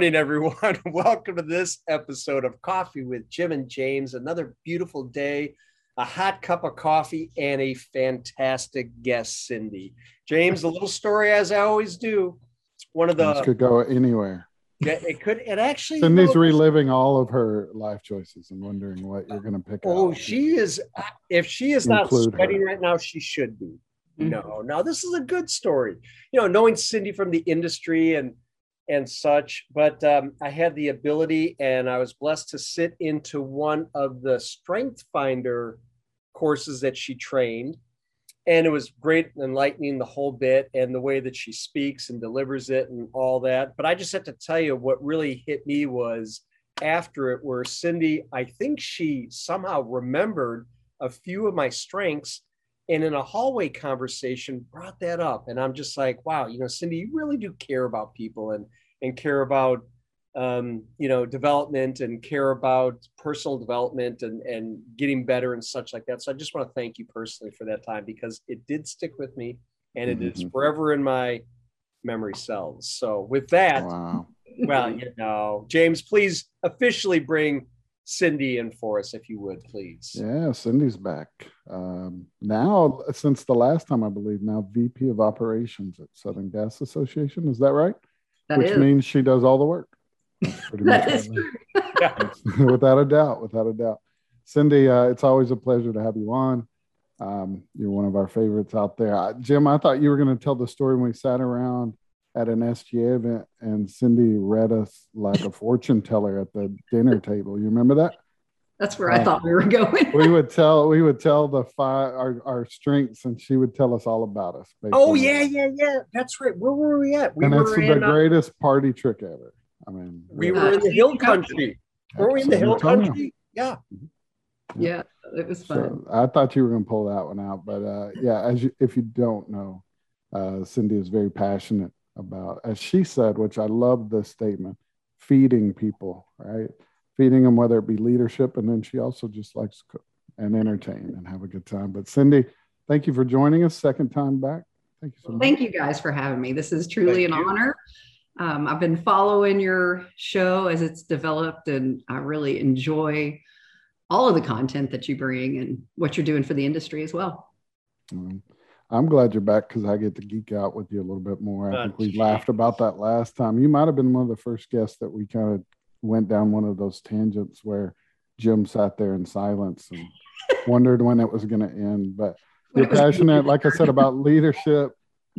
morning, everyone. Welcome to this episode of Coffee with Jim and James. Another beautiful day, a hot cup of coffee, and a fantastic guest, Cindy. James, a little story as I always do. One of the this could go anywhere. Yeah, it could. It actually. Cindy's reliving all of her life choices and wondering what you're going to pick. Oh, she is. If she is not sweating her. right now, she should be. Mm-hmm. No, no, this is a good story. You know, knowing Cindy from the industry and and such. But um, I had the ability, and I was blessed to sit into one of the Strength Finder courses that she trained. And it was great, enlightening the whole bit and the way that she speaks and delivers it and all that. But I just have to tell you what really hit me was after it, where Cindy, I think she somehow remembered a few of my strengths and in a hallway conversation brought that up and i'm just like wow you know cindy you really do care about people and and care about um, you know development and care about personal development and and getting better and such like that so i just want to thank you personally for that time because it did stick with me and it mm-hmm. is forever in my memory cells so with that wow. well you know james please officially bring Cindy in for us, if you would, please. Yeah, Cindy's back. Um, now, since the last time, I believe, now VP of Operations at Southern Gas Association. Is that right? That Which is. means she does all the work. that is true. without a doubt, without a doubt. Cindy, uh, it's always a pleasure to have you on. Um, you're one of our favorites out there. Uh, Jim, I thought you were going to tell the story when we sat around at an SGA event and Cindy read us like a fortune teller at the dinner table. You remember that? That's where uh, I thought we were going. we would tell we would tell the five our, our strengths and she would tell us all about us. Oh yeah, yeah, yeah. That's right. Where were we at? We and were that's in, the uh, greatest party trick ever. I mean we really. were in the hill country. Were we in the hill country? Yeah. Yeah, it was fun. So I thought you were going to pull that one out, but uh, yeah, as you, if you don't know, uh, Cindy is very passionate about, as she said, which I love this statement, feeding people, right? Feeding them, whether it be leadership, and then she also just likes to cook and entertain and have a good time. But Cindy, thank you for joining us. Second time back. Thank you so much. Thank you guys for having me. This is truly thank an you. honor. Um, I've been following your show as it's developed, and I really enjoy all of the content that you bring and what you're doing for the industry as well. Mm-hmm. I'm glad you're back because I get to geek out with you a little bit more. I think we laughed about that last time. You might have been one of the first guests that we kind of went down one of those tangents where Jim sat there in silence and wondered when it was going to end. But you're passionate, like I said, about leadership.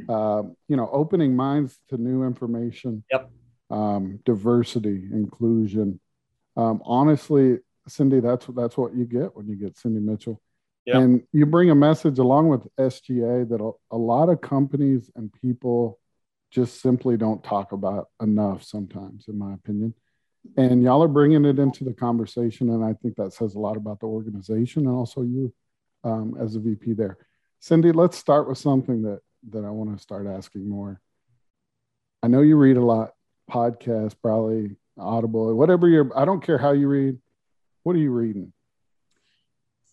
Uh, you know, opening minds to new information. Yep. Um, diversity, inclusion. Um, honestly, Cindy, that's that's what you get when you get Cindy Mitchell Yep. And you bring a message along with SGA that a, a lot of companies and people just simply don't talk about enough sometimes, in my opinion. And y'all are bringing it into the conversation. And I think that says a lot about the organization and also you um, as a VP there. Cindy, let's start with something that, that I want to start asking more. I know you read a lot, podcast, probably Audible, whatever you're, I don't care how you read. What are you reading?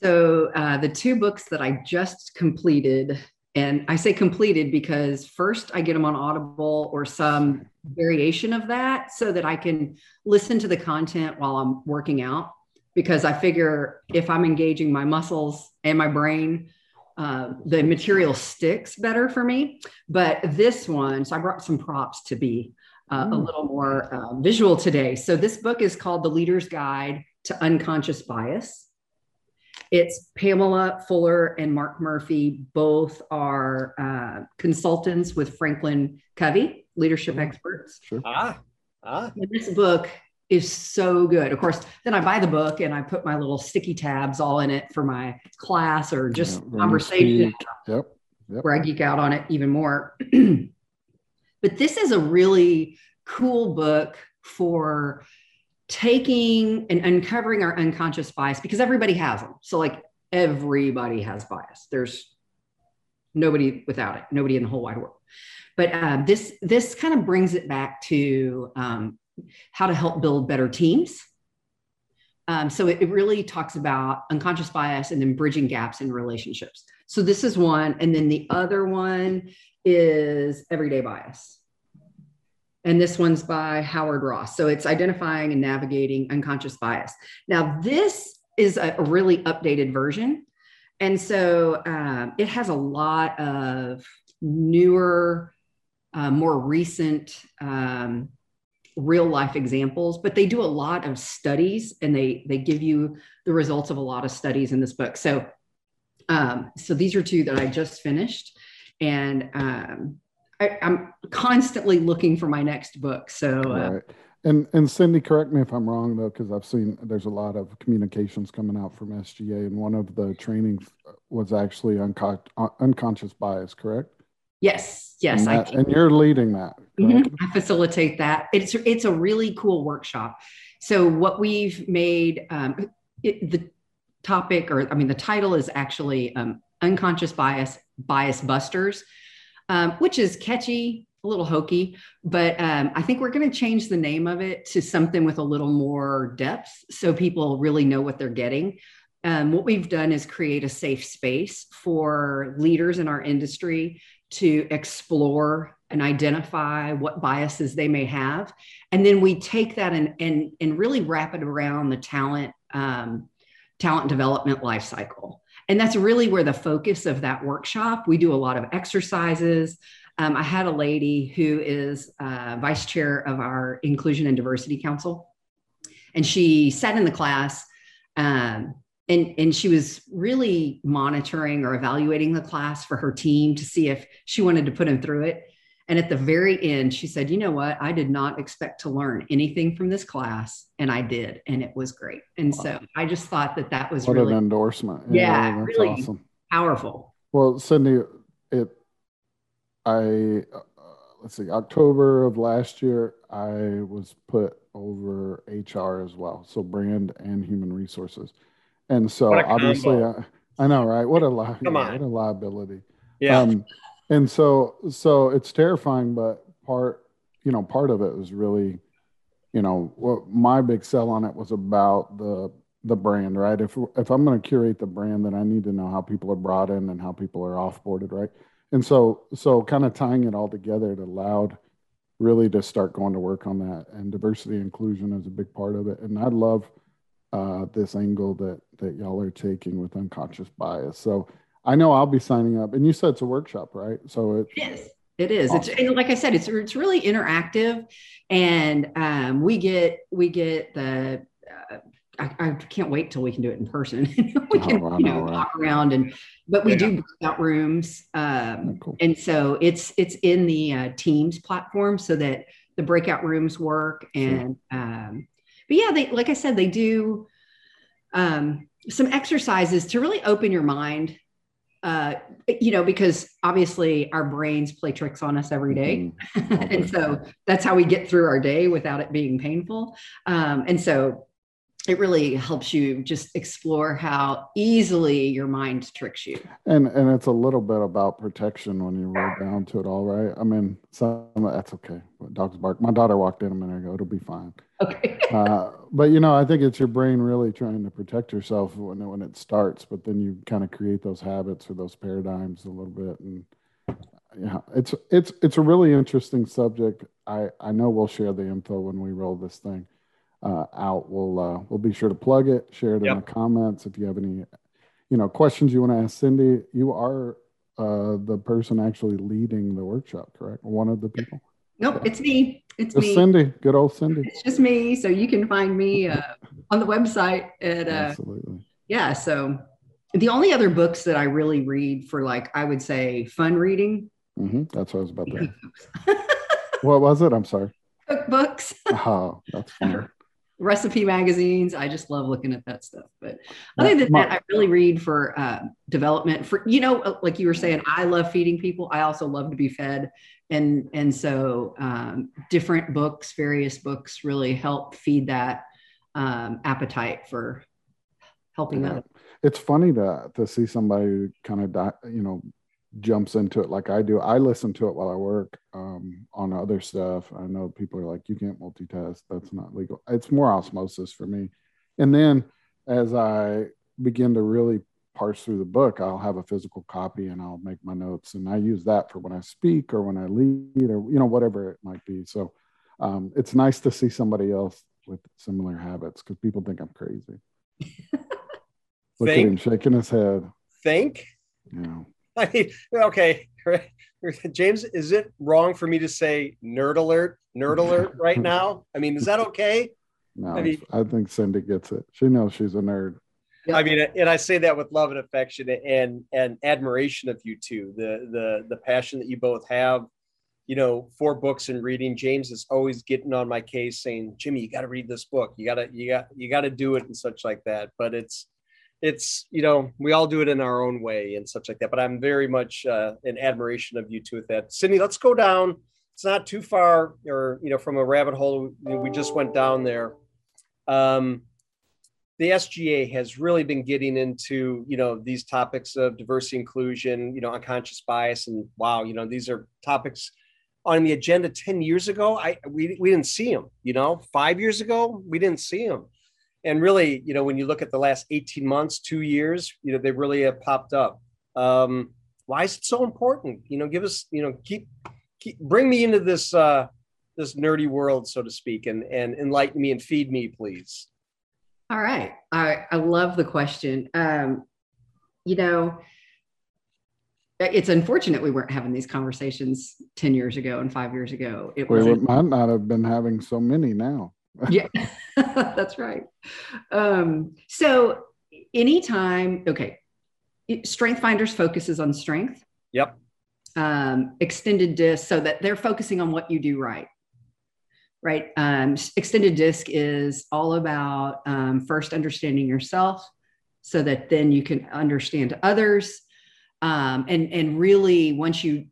So, uh, the two books that I just completed, and I say completed because first I get them on Audible or some variation of that so that I can listen to the content while I'm working out. Because I figure if I'm engaging my muscles and my brain, uh, the material sticks better for me. But this one, so I brought some props to be uh, a little more uh, visual today. So, this book is called The Leader's Guide to Unconscious Bias. It's Pamela Fuller and Mark Murphy. Both are uh, consultants with Franklin Covey, leadership mm-hmm. experts. Sure. Ah, ah. And this book is so good. Of course, then I buy the book and I put my little sticky tabs all in it for my class or just yeah, conversation. Yep. yep. Where I geek out on it even more. but this is a really cool book for taking and uncovering our unconscious bias because everybody has them. So, like, everybody has bias. There's nobody without it, nobody in the whole wide world. But uh, this this kind of brings it back to um, how to help build better teams. Um, so it, it really talks about unconscious bias and then bridging gaps in relationships. So this is one, and then the other one is everyday bias and this one's by Howard Ross. So it's identifying and navigating unconscious bias. Now, this is a, really updated version. And so um, it has a lot of newer, uh, more recent um, real life examples, but they do a lot of studies and they they give you the results of a lot of studies in this book. So um, so these are two that I just finished, and um, I, am constantly looking for my next book. So. Uh, right. And and Cindy, correct me if I'm wrong though, because I've seen there's a lot of communications coming out from SGA, and one of the trainings was actually unco- unconscious bias, correct? Yes, yes, and, that, I, and you're leading that. Mm-hmm, I facilitate that. It's it's a really cool workshop. So what we've made um, it, the topic, or I mean, the title is actually um, unconscious bias bias busters, um, which is catchy, a little hokey, but um, I think we're going to change the name of it to something with a little more depth, so people really know what they're getting. Um, what we've done is create a safe space for leaders in our industry to explore and identify what biases they may have and then we take that and and, and really wrap it around the talent um, talent development life cycle and that's really where the focus of that workshop we do a lot of exercises. Um, i had a lady who is uh, vice chair of our inclusion and diversity council. And she sat in the class um, and and she was really monitoring or evaluating the class for her team to see if she wanted to put them through it and at the very end she said you know what i did not expect to learn anything from this class and i did and it was great and wow. so i just thought that that was what really an endorsement yeah, yeah really awesome. powerful well cindy it i uh, let's see october of last year i was put over hr as well so brand and human resources and so obviously, I, I, know, right? What a li- Come on. what a liability. Yeah. Um, and so, so it's terrifying, but part, you know, part of it was really, you know, what my big sell on it was about the the brand, right? If if I'm going to curate the brand, then I need to know how people are brought in and how people are offboarded, right? And so, so kind of tying it all together, it allowed really to start going to work on that. And diversity inclusion is a big part of it. And I love uh, this angle that that y'all are taking with unconscious bias. So I know I'll be signing up. And you said it's a workshop, right? So it, it is. It is. Awesome. It's like I said, it's it's really interactive, and um, we get we get the. Uh, I, I, can't wait till we can do it in person. we can, oh, you know, right. walk around and, but we yeah. do breakout rooms, um, oh, cool. and so it's it's in the uh, Teams platform so that the breakout rooms work, and sure. um, but yeah, they like I said, they do um, some exercises to really open your mind. Uh, you know, because obviously our brains play tricks on us every day. Mm-hmm. and so that's how we get through our day without it being painful. Um, and so it really helps you just explore how easily your mind tricks you. And and it's a little bit about protection when you roll down to it all, right? I mean, some that's okay. Dogs bark. My daughter walked in a minute ago. It'll be fine. Okay. uh, but you know, I think it's your brain really trying to protect yourself when when it starts. But then you kind of create those habits or those paradigms a little bit, and yeah, it's it's it's a really interesting subject. I I know we'll share the info when we roll this thing uh, out. We'll uh, we'll be sure to plug it, share it yep. in the comments. If you have any, you know, questions you want to ask Cindy, you are uh, the person actually leading the workshop, correct? One of the people. Nope, it's me. It's just me. Cindy, good old Cindy. It's just me. So you can find me uh, on the website at. Uh, Absolutely. Yeah. So the only other books that I really read for like I would say fun reading. Mm-hmm. That's what I was about to. what was it? I'm sorry. Cookbooks. oh, that's fun recipe magazines. I just love looking at that stuff. But other than that, I really read for uh, development. For you know, uh, like you were saying, I love feeding people. I also love to be fed, and and so um, different books, various books, really help feed that um, appetite for helping yeah. others. It's funny to to see somebody kind of die you know jumps into it like I do. I listen to it while I work um, on other stuff. I know people are like, you can't multitask. That's not legal. It's more osmosis for me. And then as I begin to really parse through the book, I'll have a physical copy and I'll make my notes. And I use that for when I speak or when I lead or, you know, whatever it might be. So um, it's nice to see somebody else with similar habits because people think I'm crazy. Look think, at him shaking his head. Think? Yeah. I mean, okay. James, is it wrong for me to say nerd alert, nerd alert right now? I mean, is that okay? No, I, mean, I think Cindy gets it. She knows she's a nerd. I mean, and I say that with love and affection and and admiration of you two. The the the passion that you both have, you know, for books and reading. James is always getting on my case, saying, "Jimmy, you got to read this book. You gotta you got you got to do it and such like that." But it's it's you know we all do it in our own way and such like that but i'm very much uh, in admiration of you two with that. Cindy let's go down. It's not too far or you know from a rabbit hole. We just went down there. Um, the sga has really been getting into you know these topics of diversity inclusion you know unconscious bias and wow you know these are topics on the agenda 10 years ago. I we, we didn't see them you know? Five years ago we didn't see them and really, you know, when you look at the last 18 months, two years, you know, they really have popped up. Um, why is it so important? You know, give us, you know, keep, keep bring me into this uh, this nerdy world, so to speak, and and enlighten me and feed me, please. All right, I I love the question. Um, you know, it's unfortunate we weren't having these conversations 10 years ago and five years ago. It we might not have been having so many now yeah, that's right. Um, so anytime, okay, Strength Finders focuses on strength. Yep. Um, extended disc, so that they're focusing on what you do right. Right. Um, extended disc is all about um, first understanding yourself, so that then you can understand others, um, and and really once you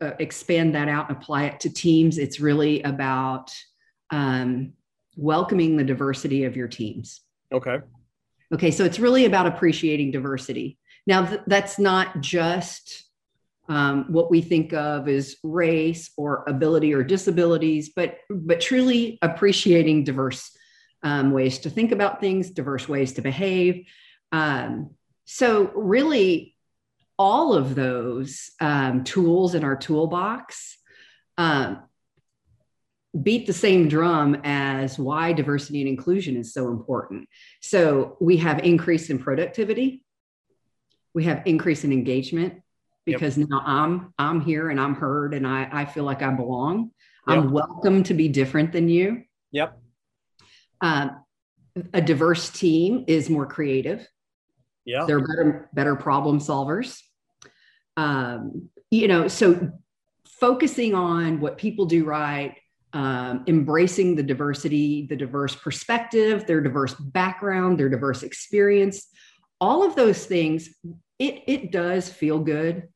uh, expand that out and apply it to teams, it's really about um, welcoming the diversity of your teams. Okay. Okay, so it's really about appreciating diversity. Now, th- that's not just um, what we think of as race or ability or disabilities, but but truly appreciating diverse um, ways to think about things, diverse ways to behave. Um, so, really, all of those um, tools in our toolbox um, beat the same drum as why diversity and inclusion is so important. So we have increase in productivity, we have increase in engagement because yep. now I'm I'm here and I'm heard and I, I feel like I belong. Yep. I'm welcome to be different than you. Yep. Um, a diverse team is more creative. Yeah. They're better better problem solvers. Um, you know, so focusing on what people do right um, embracing the diversity, the diverse perspective, their diverse background, their diverse experience, all of those things, it, it does feel good.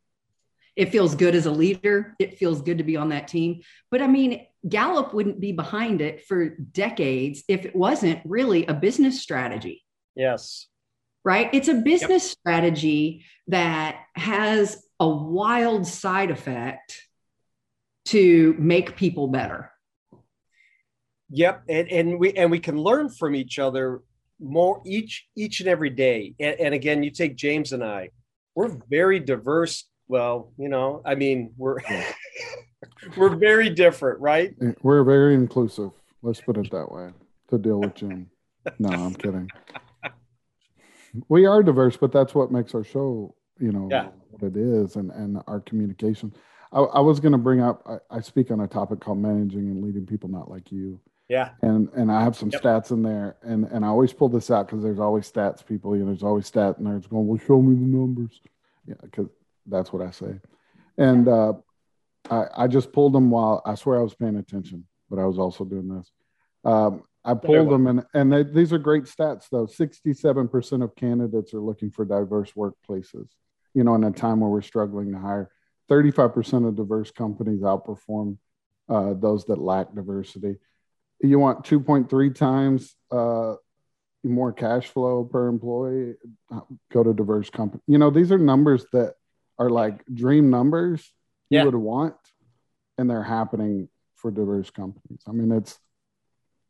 It feels good as a leader. It feels good to be on that team. But I mean, Gallup wouldn't be behind it for decades if it wasn't really a business strategy. Yes. Right? It's a business yep. strategy that has a wild side effect to make people better. Yep, and, and we and we can learn from each other more each each and every day. And, and again, you take James and I, we're very diverse. Well, you know, I mean, we're we're very different, right? Eh, we're very inclusive. Let's put it that way to deal with Jim. No, I'm kidding. We are diverse, but that's what makes our show, you know, yeah. what it is, and and our communication. I, I was going to bring up. I, I, speak on a topic called managing and leading people not like you, yeah. And and I have some yep. stats in there, and and I always pull this out because there's always stats people. You know, there's always stat nerds going, "Well, show me the numbers." Yeah, because that's what I say. And uh, I I just pulled them while I swear I was paying attention, but I was also doing this. Um, I pulled them, and and they, these are great stats though. Sixty-seven percent of candidates are looking for diverse workplaces. You know, in a time where we're struggling to hire, thirty-five percent of diverse companies outperform uh, those that lack diversity you want 2.3 times uh, more cash flow per employee, go to diverse company. You know, these are numbers that are like dream numbers you would want, and they're happening for diverse companies. I mean, it's,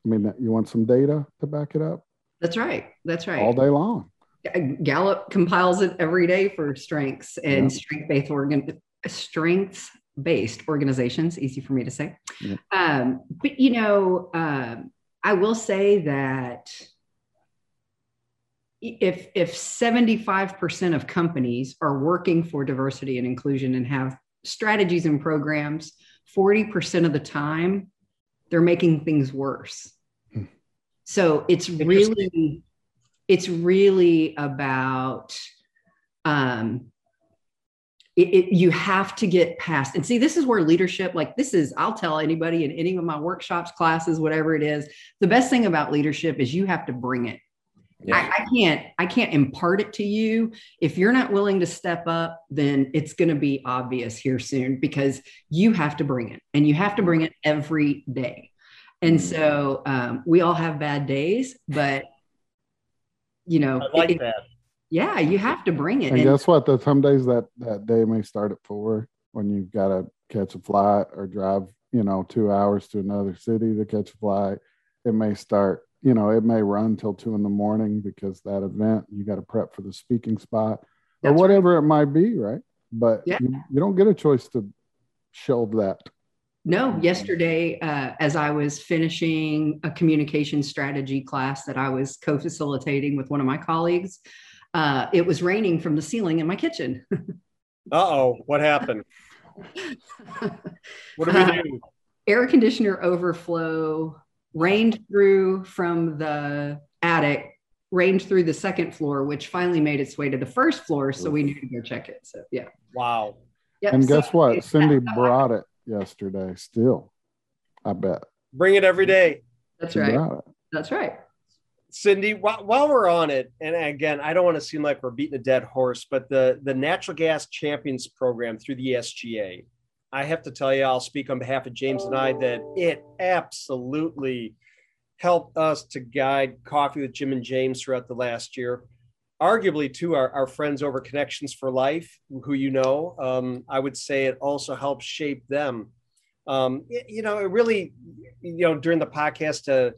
I mean, you want some data to back it up? That's right. That's right. All day long. Gallup compiles it every day for strengths and yeah. strength based organ strengths based organizations, easy for me to say. Yeah. Um, but, you know, um, I will say that if if 75% of companies are working for diversity and inclusion and have strategies and programs 40% of the time they're making things worse hmm. so it's really it's really about um it, it, you have to get past and see this is where leadership like this is i'll tell anybody in any of my workshops classes whatever it is the best thing about leadership is you have to bring it yeah. I, I, can't i can't impart it to you if you're not willing to step up then it's going to be obvious here soon because you have to bring it and you have to bring it every day and mm. so um, we all have bad days but you know I like it, that yeah you have to bring it and, and guess what the some days that that day may start at four when you've got to catch a flight or drive you know two hours to another city to catch a flight it may start you know, it may run till two in the morning because that event you got to prep for the speaking spot That's or whatever right. it might be, right? But yeah. you, you don't get a choice to shelve that. No, yesterday, uh, as I was finishing a communication strategy class that I was co facilitating with one of my colleagues, uh, it was raining from the ceiling in my kitchen. uh oh, what happened? what do we uh, air conditioner overflow rained through from the attic, rained through the second floor, which finally made its way to the first floor. So we knew to go check it. So yeah. Wow. Yep. And guess so, what? Cindy brought it yesterday still. I bet. Bring it every day. That's right. That's right. Cindy, while, while we're on it, and again, I don't want to seem like we're beating a dead horse, but the the natural gas champions program through the SGA, I have to tell you, I'll speak on behalf of James and I that it absolutely helped us to guide Coffee with Jim and James throughout the last year. Arguably, too, our, our friends over Connections for Life, who you know, um, I would say it also helps shape them. Um, you know, it really, you know, during the podcast to,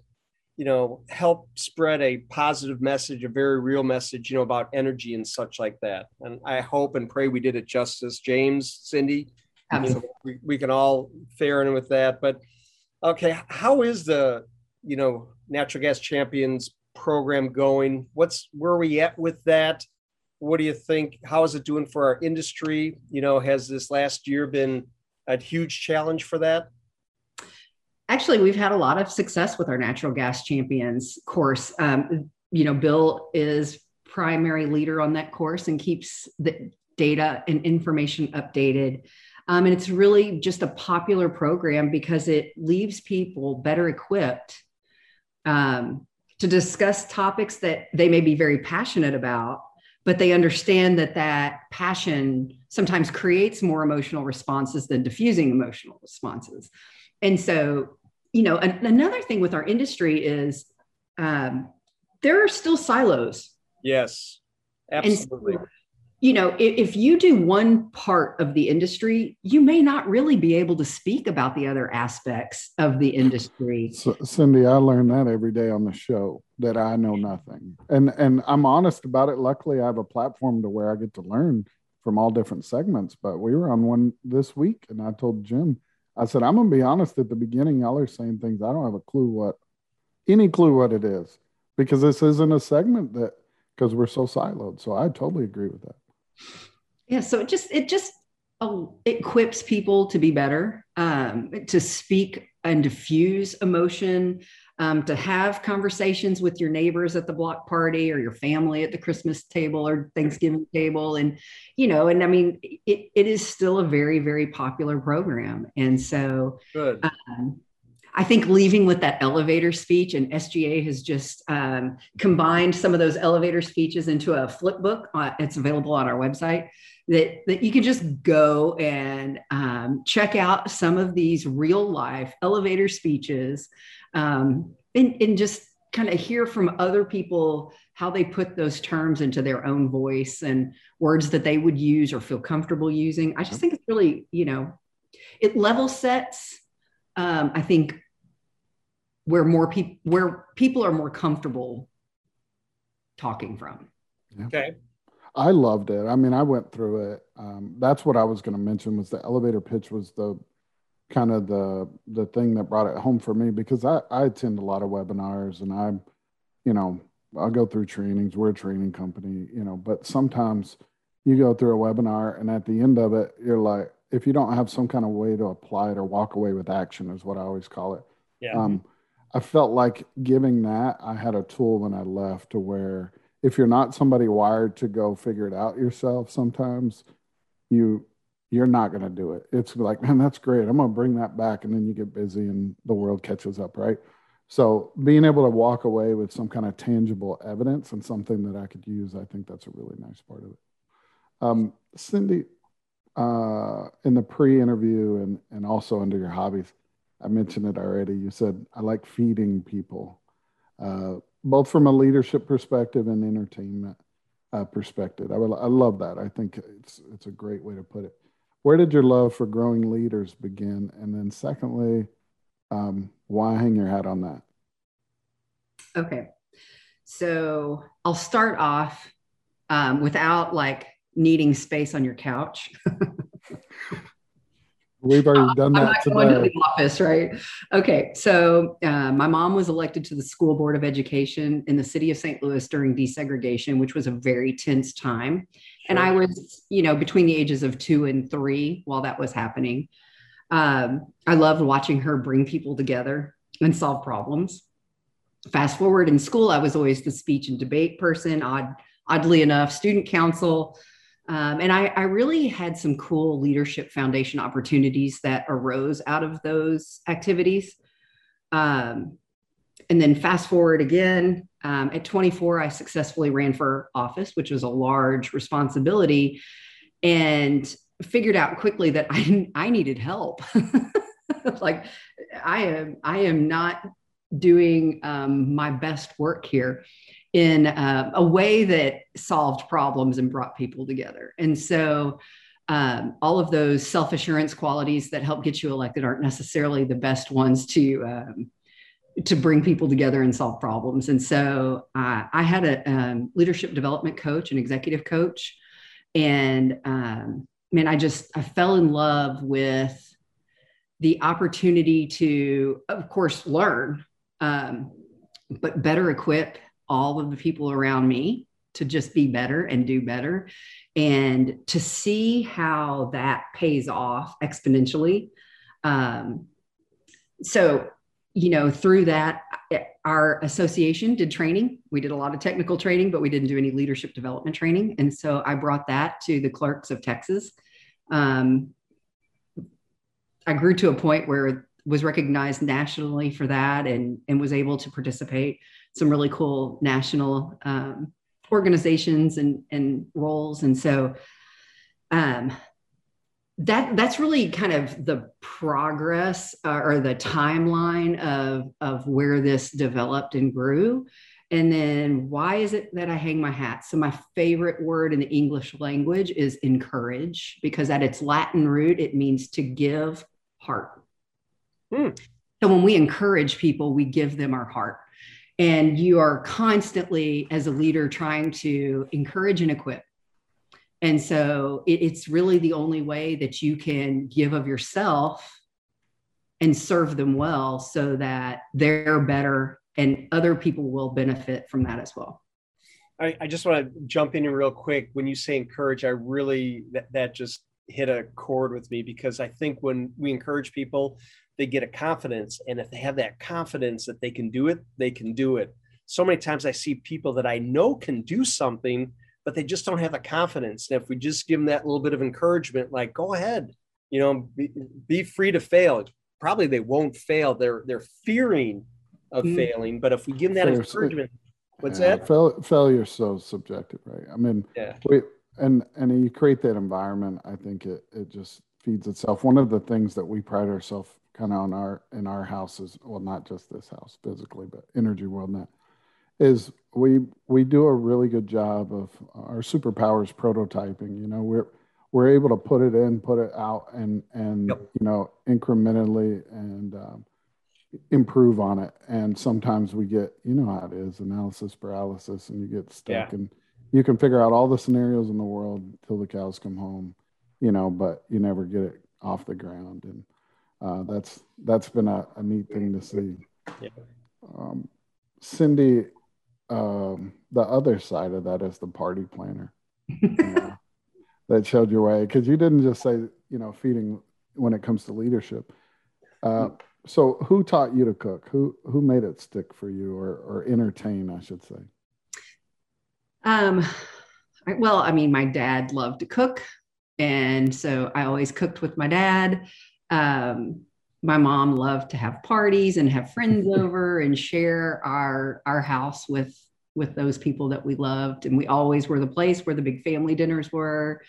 you know, help spread a positive message, a very real message, you know, about energy and such like that. And I hope and pray we did it justice. James, Cindy, Absolutely. You know, we, we can all fare in with that. But okay, how is the you know natural gas champions program going? What's where are we at with that? What do you think? How is it doing for our industry? You know, has this last year been a huge challenge for that? Actually, we've had a lot of success with our natural gas champions course. Um, you know, Bill is primary leader on that course and keeps the data and information updated. Um, and it's really just a popular program because it leaves people better equipped um, to discuss topics that they may be very passionate about, but they understand that that passion sometimes creates more emotional responses than diffusing emotional responses. And so, you know, an- another thing with our industry is um, there are still silos. Yes, absolutely. So you know, if, if, you do one part of the industry, you may not really be able to speak about the other aspects of the industry. So, Cindy, I learn that every day on the show that I know nothing, and and I'm honest about it. Luckily, I have a platform to where I get to learn from all different segments. But we were on one this week, and I told Jim, I said, I'm gonna be honest. At the beginning, y'all are saying things I don't have a clue what, any clue what it is, because this isn't a segment that because we're so siloed. So I totally agree with that yeah so it just it just uh, equips people to be better um, to speak and diffuse emotion um, to have conversations with your neighbors at the block party or your family at the christmas table or thanksgiving table and you know and i mean it, it is still a very very popular program and so. Um, I think leaving with that elevator speech, and SGA has just um, combined some of those elevator speeches into a flip book. Uh, it's available on our website that, that you can just go and um, check out some of these real life elevator speeches um, and, and just kind of hear from other people how they put those terms into their own voice and words that they would use or feel comfortable using. I just think it's really, you know, it level sets um, I think where more people where people are more comfortable talking from. Yeah. Okay. I loved it. I mean, I went through it. Um, that's what I was going to mention was the elevator pitch was the kind of the the thing that brought it home for me because I, I attend a lot of webinars and I, you know, I'll go through trainings. We're a training company, you know, but sometimes you go through a webinar and at the end of it, you're like, if you don't have some kind of way to apply it or walk away with action is what I always call it. Yeah. Um, I felt like giving that, I had a tool when I left to where if you're not somebody wired to go figure it out yourself, sometimes you you're not going to do it. It's like, man, that's great. I'm going to bring that back. And then you get busy and the world catches up, right? So being able to walk away with some kind of tangible evidence and something that I could use, I think that's a really nice part of it. Um, Cindy, uh, in the pre-interview and, and also under your hobbies, I mentioned it already. You said, I like feeding people, uh, both from a leadership perspective and entertainment uh, perspective. I, will, I love that. I think it's, it's a great way to put it. Where did your love for growing leaders begin? And then secondly, um, why hang your hat on that? Okay. So I'll start off um, without like needing space on your couch. We've already done that. I'm not going to the office, right? Okay, so uh, my mom was elected to the school board of education in the city of St. Louis during desegregation, which was a very tense time. Sure. And I was, you know, between the ages of two and three while that was happening. Um, I loved watching her bring people together and solve problems. Fast forward in school, I was always the speech and debate person. Odd, oddly enough, student council, um, and I, I, really had some cool leadership foundation opportunities that arose out of those activities. Um, and then fast forward again, um, at 24, I successfully ran for office, which was a large responsibility, and figured out quickly that I, I needed help. like I am, I am not doing um, my best work here in uh, a way that solved problems and brought people together. And so, um, all of those self assurance qualities that help get you elected aren't necessarily the best ones to um, to bring people together and solve problems. And so, uh, I had a um, leadership development coach, an executive coach, and um, man, I just I fell in love with the opportunity to, of course, learn, um, but better equip all of the people around me to just be better and do better. And to see how that pays off exponentially um, so you know through that our association did training. We did a lot of technical training but we didn't do any leadership development training. And so i brought that to the clerks of texas. Um, i grew to a point where was recognized nationally for that and and was able to participate some really cool national um, organizations and, and roles. And so um, that that's really kind of the progress uh, or the timeline of, of where this developed and grew. And then why is it that I hang my hat? So my favorite word in the English language is encourage because at its Latin root, it means to give heart. Mm. So when we encourage people, we give them our heart and you are constantly as a leader trying to encourage and equip. And so it, it's really the only way that you can give of yourself and serve them well so that they're better and other people will benefit from that as well. I, I just want to jump in real quick. When you say encourage i really that, that just hit a chord with me because i think when we encourage people they get a confidence. And if they have that confidence that they can do it, they can do it. So many times I see people that I know can do something, but they just don't have the confidence. And if we just give them that little bit of encouragement, like, go ahead, you know, be, be free to fail. Probably they won't fail. They're they're fearing of mm. failing. But if we give them that encouragement, what's yeah, that? Fail, failure is so subjective, right? I mean, yeah. We, and and you create that environment. I think it it just feeds itself. One of the things that we pride ourselves kind of on our in our house is well not just this house physically but energy world net is we we do a really good job of our superpowers prototyping you know we're we're able to put it in put it out and and yep. you know incrementally and um, improve on it and sometimes we get you know how it is analysis paralysis and you get stuck yeah. and you can figure out all the scenarios in the world till the cows come home, you know, but you never get it off the ground. And uh, that's that's been a, a, neat thing to see. Yeah. Um, Cindy, um, the other side of that is the party planner that showed your way because you didn't just say you know feeding when it comes to leadership. Uh, so, who taught you to cook? Who who made it stick for you, or or entertain, I should say? Um, well, I mean, my dad loved to cook, and so I always cooked with my dad. Um, my mom loved to have parties and have friends over and share our our house with with those people that we loved, and we always were the place where the big family dinners were.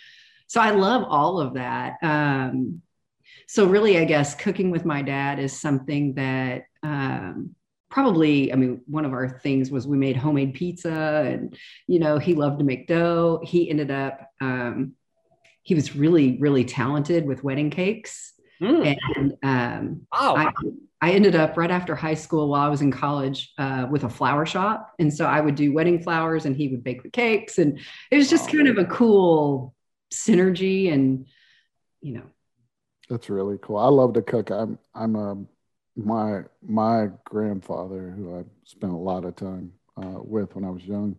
So I love all of that. Um, so really, I guess cooking with my dad is something that um, probably i mean one of our things was we made homemade pizza and you know he loved to make dough. He ended up um, he was really really talented with wedding cakes. Mm. and um, oh. I, I ended up right after high school while i was in college uh, with a flower shop. And so i would do wedding flowers and he would bake the cakes. And it was just kind of a cool synergy and you know. That's really cool. I love to cook. I'm i'm a my my grandfather, who I spent a lot of time uh, with when I was young,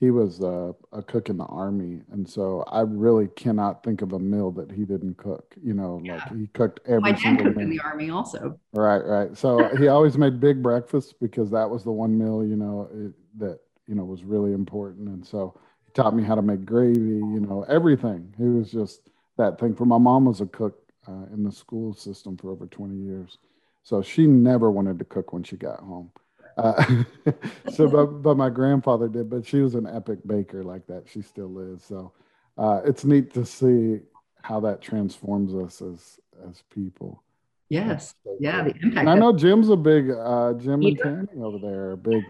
he was uh, a cook in the army, and so I really cannot think of a meal that he didn't cook. You know, yeah. like he cooked every. My dad cooked meal. in the army also. Right, right. So he always made big breakfasts because that was the one meal you know it, that you know was really important, and so he taught me how to make gravy. You know, everything. He was just that thing. For my mom was a cook uh, in the school system for over twenty years. So she never wanted to cook when she got home. Uh, so, but, but my grandfather did, but she was an epic baker like that. She still is. So uh, it's neat to see how that transforms us as, as people. Yes. So yeah. The impact. And I know Jim's a big, uh, Jim eater. and Tammy over there, a big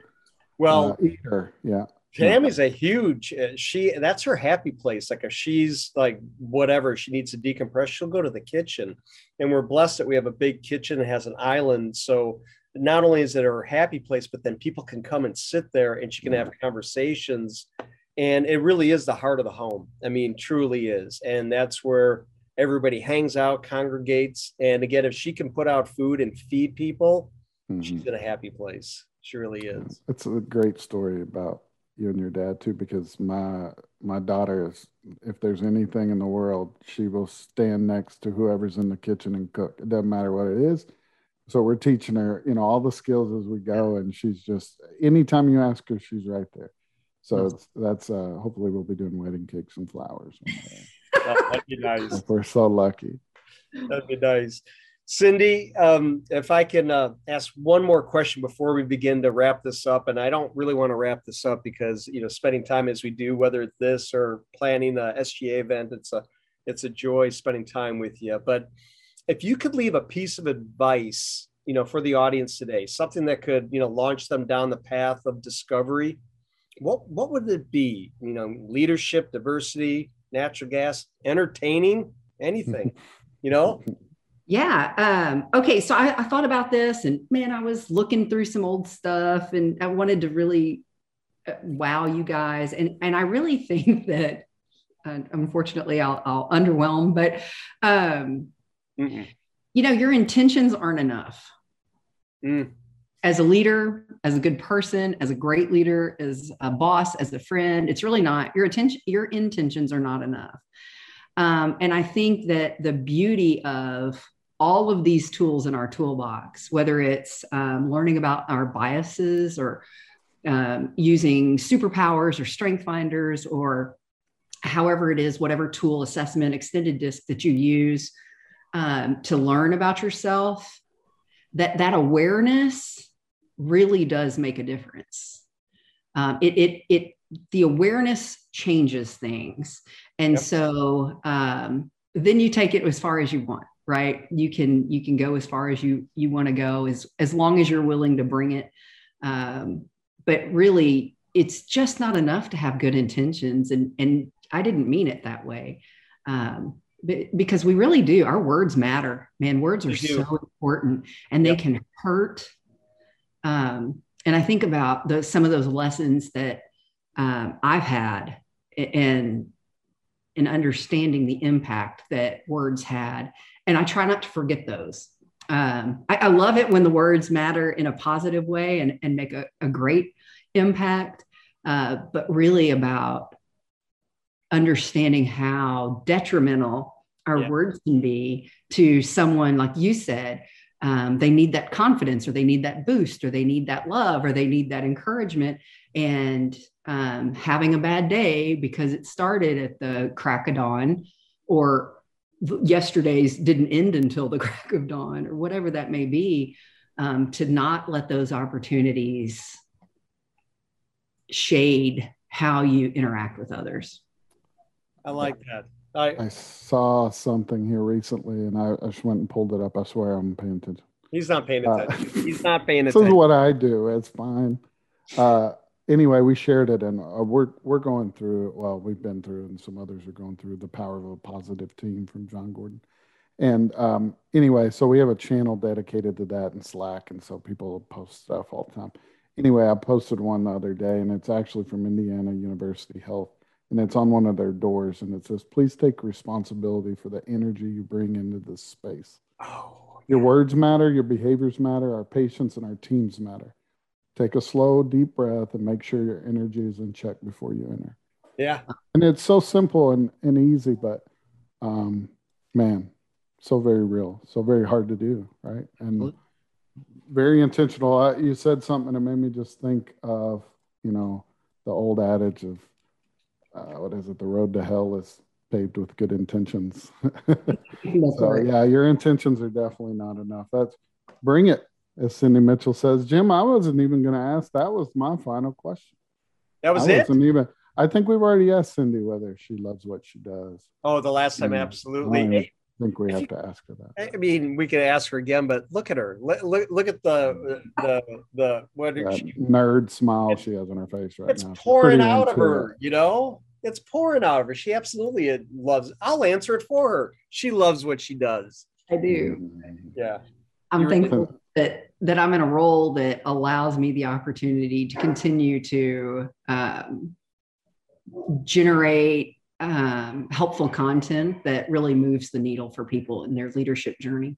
well, uh, eater. Yeah. Tammy's a huge uh, she that's her happy place. Like if she's like whatever, she needs to decompress, she'll go to the kitchen. And we're blessed that we have a big kitchen that has an island. So not only is it her happy place, but then people can come and sit there and she can have conversations. And it really is the heart of the home. I mean, truly is. And that's where everybody hangs out, congregates. And again, if she can put out food and feed people, mm-hmm. she's in a happy place. She really is. It's a great story about you and your dad too because my my daughter is if there's anything in the world she will stand next to whoever's in the kitchen and cook. It doesn't matter what it is. So we're teaching her you know all the skills as we go and she's just anytime you ask her she's right there. So that's uh hopefully we'll be doing wedding cakes and flowers that'd be nice. We're so lucky. That'd be nice Cindy, um, if I can uh, ask one more question before we begin to wrap this up, and I don't really want to wrap this up because you know spending time as we do, whether it's this or planning a SGA event, it's a it's a joy spending time with you. But if you could leave a piece of advice, you know, for the audience today, something that could you know launch them down the path of discovery, what what would it be? You know, leadership, diversity, natural gas, entertaining, anything. you know yeah. Um, okay. So I, I, thought about this and man, I was looking through some old stuff and I wanted to really uh, wow you guys. And, and I really think that, uh, unfortunately, I'll, I'll, underwhelm, but, um, you know, your intentions aren't enough. Mm. As a leader, as a good person, as a great leader, as a boss, as a friend, it's really not your attention, your intentions are not enough. Um, and I think that the beauty of all of these tools in our toolbox, whether it's um, learning about our biases or um, using superpowers or strength finders or however it is, whatever tool, assessment, extended disc that you use um, to learn about yourself, that that awareness really does make a difference. Um, it, it, it, the awareness changes things. And yep. so um, then you take it as far as you want right? You can you can go as far as you you want to go as as long as you're willing to bring it. Um, but really it's just not enough to have good intentions and and i didn't mean it that way. Um, because we really do our words matter. Man words are so important and yep. they can hurt. Um, and i think about those some of those lessons that um, i've had and and understanding the impact that words had. And I try not to forget those. Um, I, I, love it when the words matter in a positive way and, and make a, a great impact, uh, but really about understanding how detrimental our yeah. words can be to someone, like you said. Um, they need that confidence, or they need that boost, or they need that love, or they need that encouragement. And um, having a bad day because it started at the crack of dawn or yesterday's didn't end until the crack of dawn or whatever that may be um, to not let those opportunities shade how you interact with others. I like that. I, I saw something here recently and I, I, just went and pulled it up. I swear i'm paying attention he's not paying attention uh, he's not paying attention this is what i do. It's fine. Uh, anyway, we shared it, and uh, we're we're going through. Well, we've been through, and some others are going through the power of a positive team from Jon Gordon. And um, anyway, so we have a channel dedicated to that in Slack, and so people post stuff all the time. Anyway, I posted one the other day, and it's actually from Indiana University Health, and it's on one of their doors, and it says, "Please take responsibility for the energy you bring into this space." Oh. Your words matter, your behaviors matter, our patients and our teams matter. Take a slow, deep breath and make sure your energy is in check before you enter. Yeah. And it's so simple and, and easy, but um, man, so very real, so very hard to do, right? And very intentional. I, you said something that made me just think of, you know, the old adage of uh, what is it? The road to hell is paved with good intentions. so yeah, your intentions are definitely not enough. That's bring it as Cindy Mitchell says, Jim, I wasn't even going to ask. That was my final question. That was I it. Even, I think we've already asked Cindy whether she loves what she does. Oh, the last time, absolutely. I think we have to ask her that. I mean, we could ask her again, but look at her. Look, look, look at the the the what she, nerd smile she has on her face right it's now. It's pouring out of her. It. You know, it's pouring out of her. She absolutely uh, loves. I'll answer it for her. She loves what she does. I do. Mm. Yeah. I'm You're thankful that that I'm in a role that allows me the opportunity to continue to um, generate um, helpful content that really moves the needle for people in their leadership journey.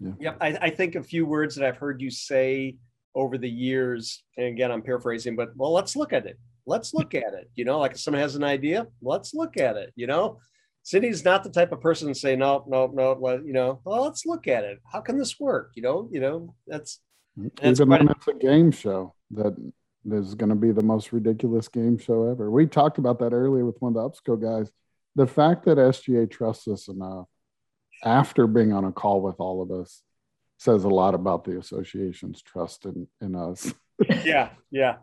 Yeah, yep. I, I think a few words that I've heard you say over the years, and again, I'm paraphrasing, but well, let's look at it. Let's look at it. You know, like if someone has an idea, let's look at it. You know, Cindy's not the type of person to say, no, no, no, well, you know, well, let's look at it. How can this work? You know, you know, that's, mm, that's even when it's a game show that is going to be the most ridiculous game show ever. We talked about that earlier with one of the UPSCO guys. The fact that SGA trusts us enough after being on a call with all of us says a lot about the association's trust in, in us. yeah, yeah.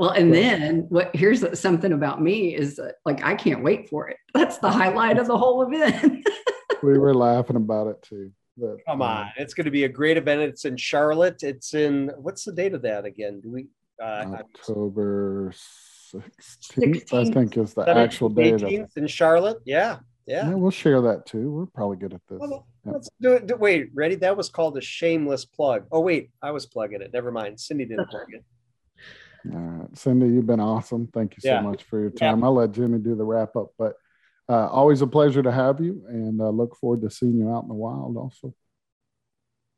Well, and then what here's something about me is like I can't wait for it. That's the highlight of the whole event. we were laughing about it too. But, Come on, uh, it's going to be a great event. It's in Charlotte. It's in what's the date of that again? Do we uh, October 16th, I think is the 17th, actual date. 18th in Charlotte. Yeah, yeah. Yeah, we'll share that too. We're probably good at this. Well, let's do it. Wait, ready? That was called a shameless plug. Oh, wait, I was plugging it. Never mind. Cindy didn't plug it. All right. Cindy, you've been awesome. Thank you so yeah. much for your time. Yeah. I'll let Jimmy do the wrap up, but uh, always a pleasure to have you and uh, look forward to seeing you out in the wild also.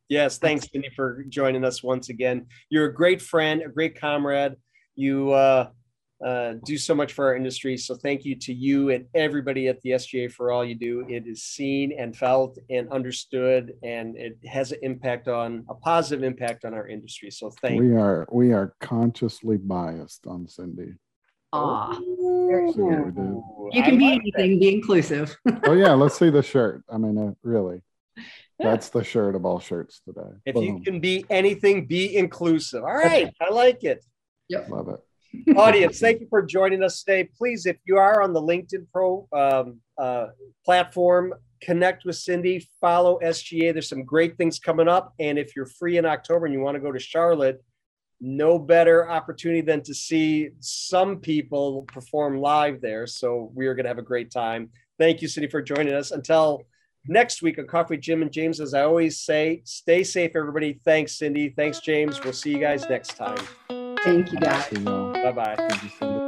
Yes, thanks, Cindy, for joining us once again. You're a great friend, a great comrade. You uh, uh, do so much for our industry. So thank you to you and everybody at the SGA for all you do. It is seen and felt and understood, and it has an impact on a positive impact on our industry. So thank we are we are consciously biased on Cindy. Ah, you can be like anything, that. be inclusive. oh yeah, let's see the shirt. I mean, uh, really. That's the shirt of all shirts today. If Boom. you can be anything, be inclusive. All right. I like it. Yep. Love it. Audience, thank you for joining us today. Please, if you are on the LinkedIn Pro um, uh, platform, connect with Cindy, follow SGA. There's some great things coming up. And if you're free in October and you want to go to Charlotte, no better opportunity than to see some people perform live there. So we are going to have a great time. Thank you, Cindy, for joining us. Until next week on Coffee Jim and James, as I always say, stay safe, everybody. Thanks, Cindy. Thanks, James. We'll see you guys next time. Thank you, guys. Bye bye.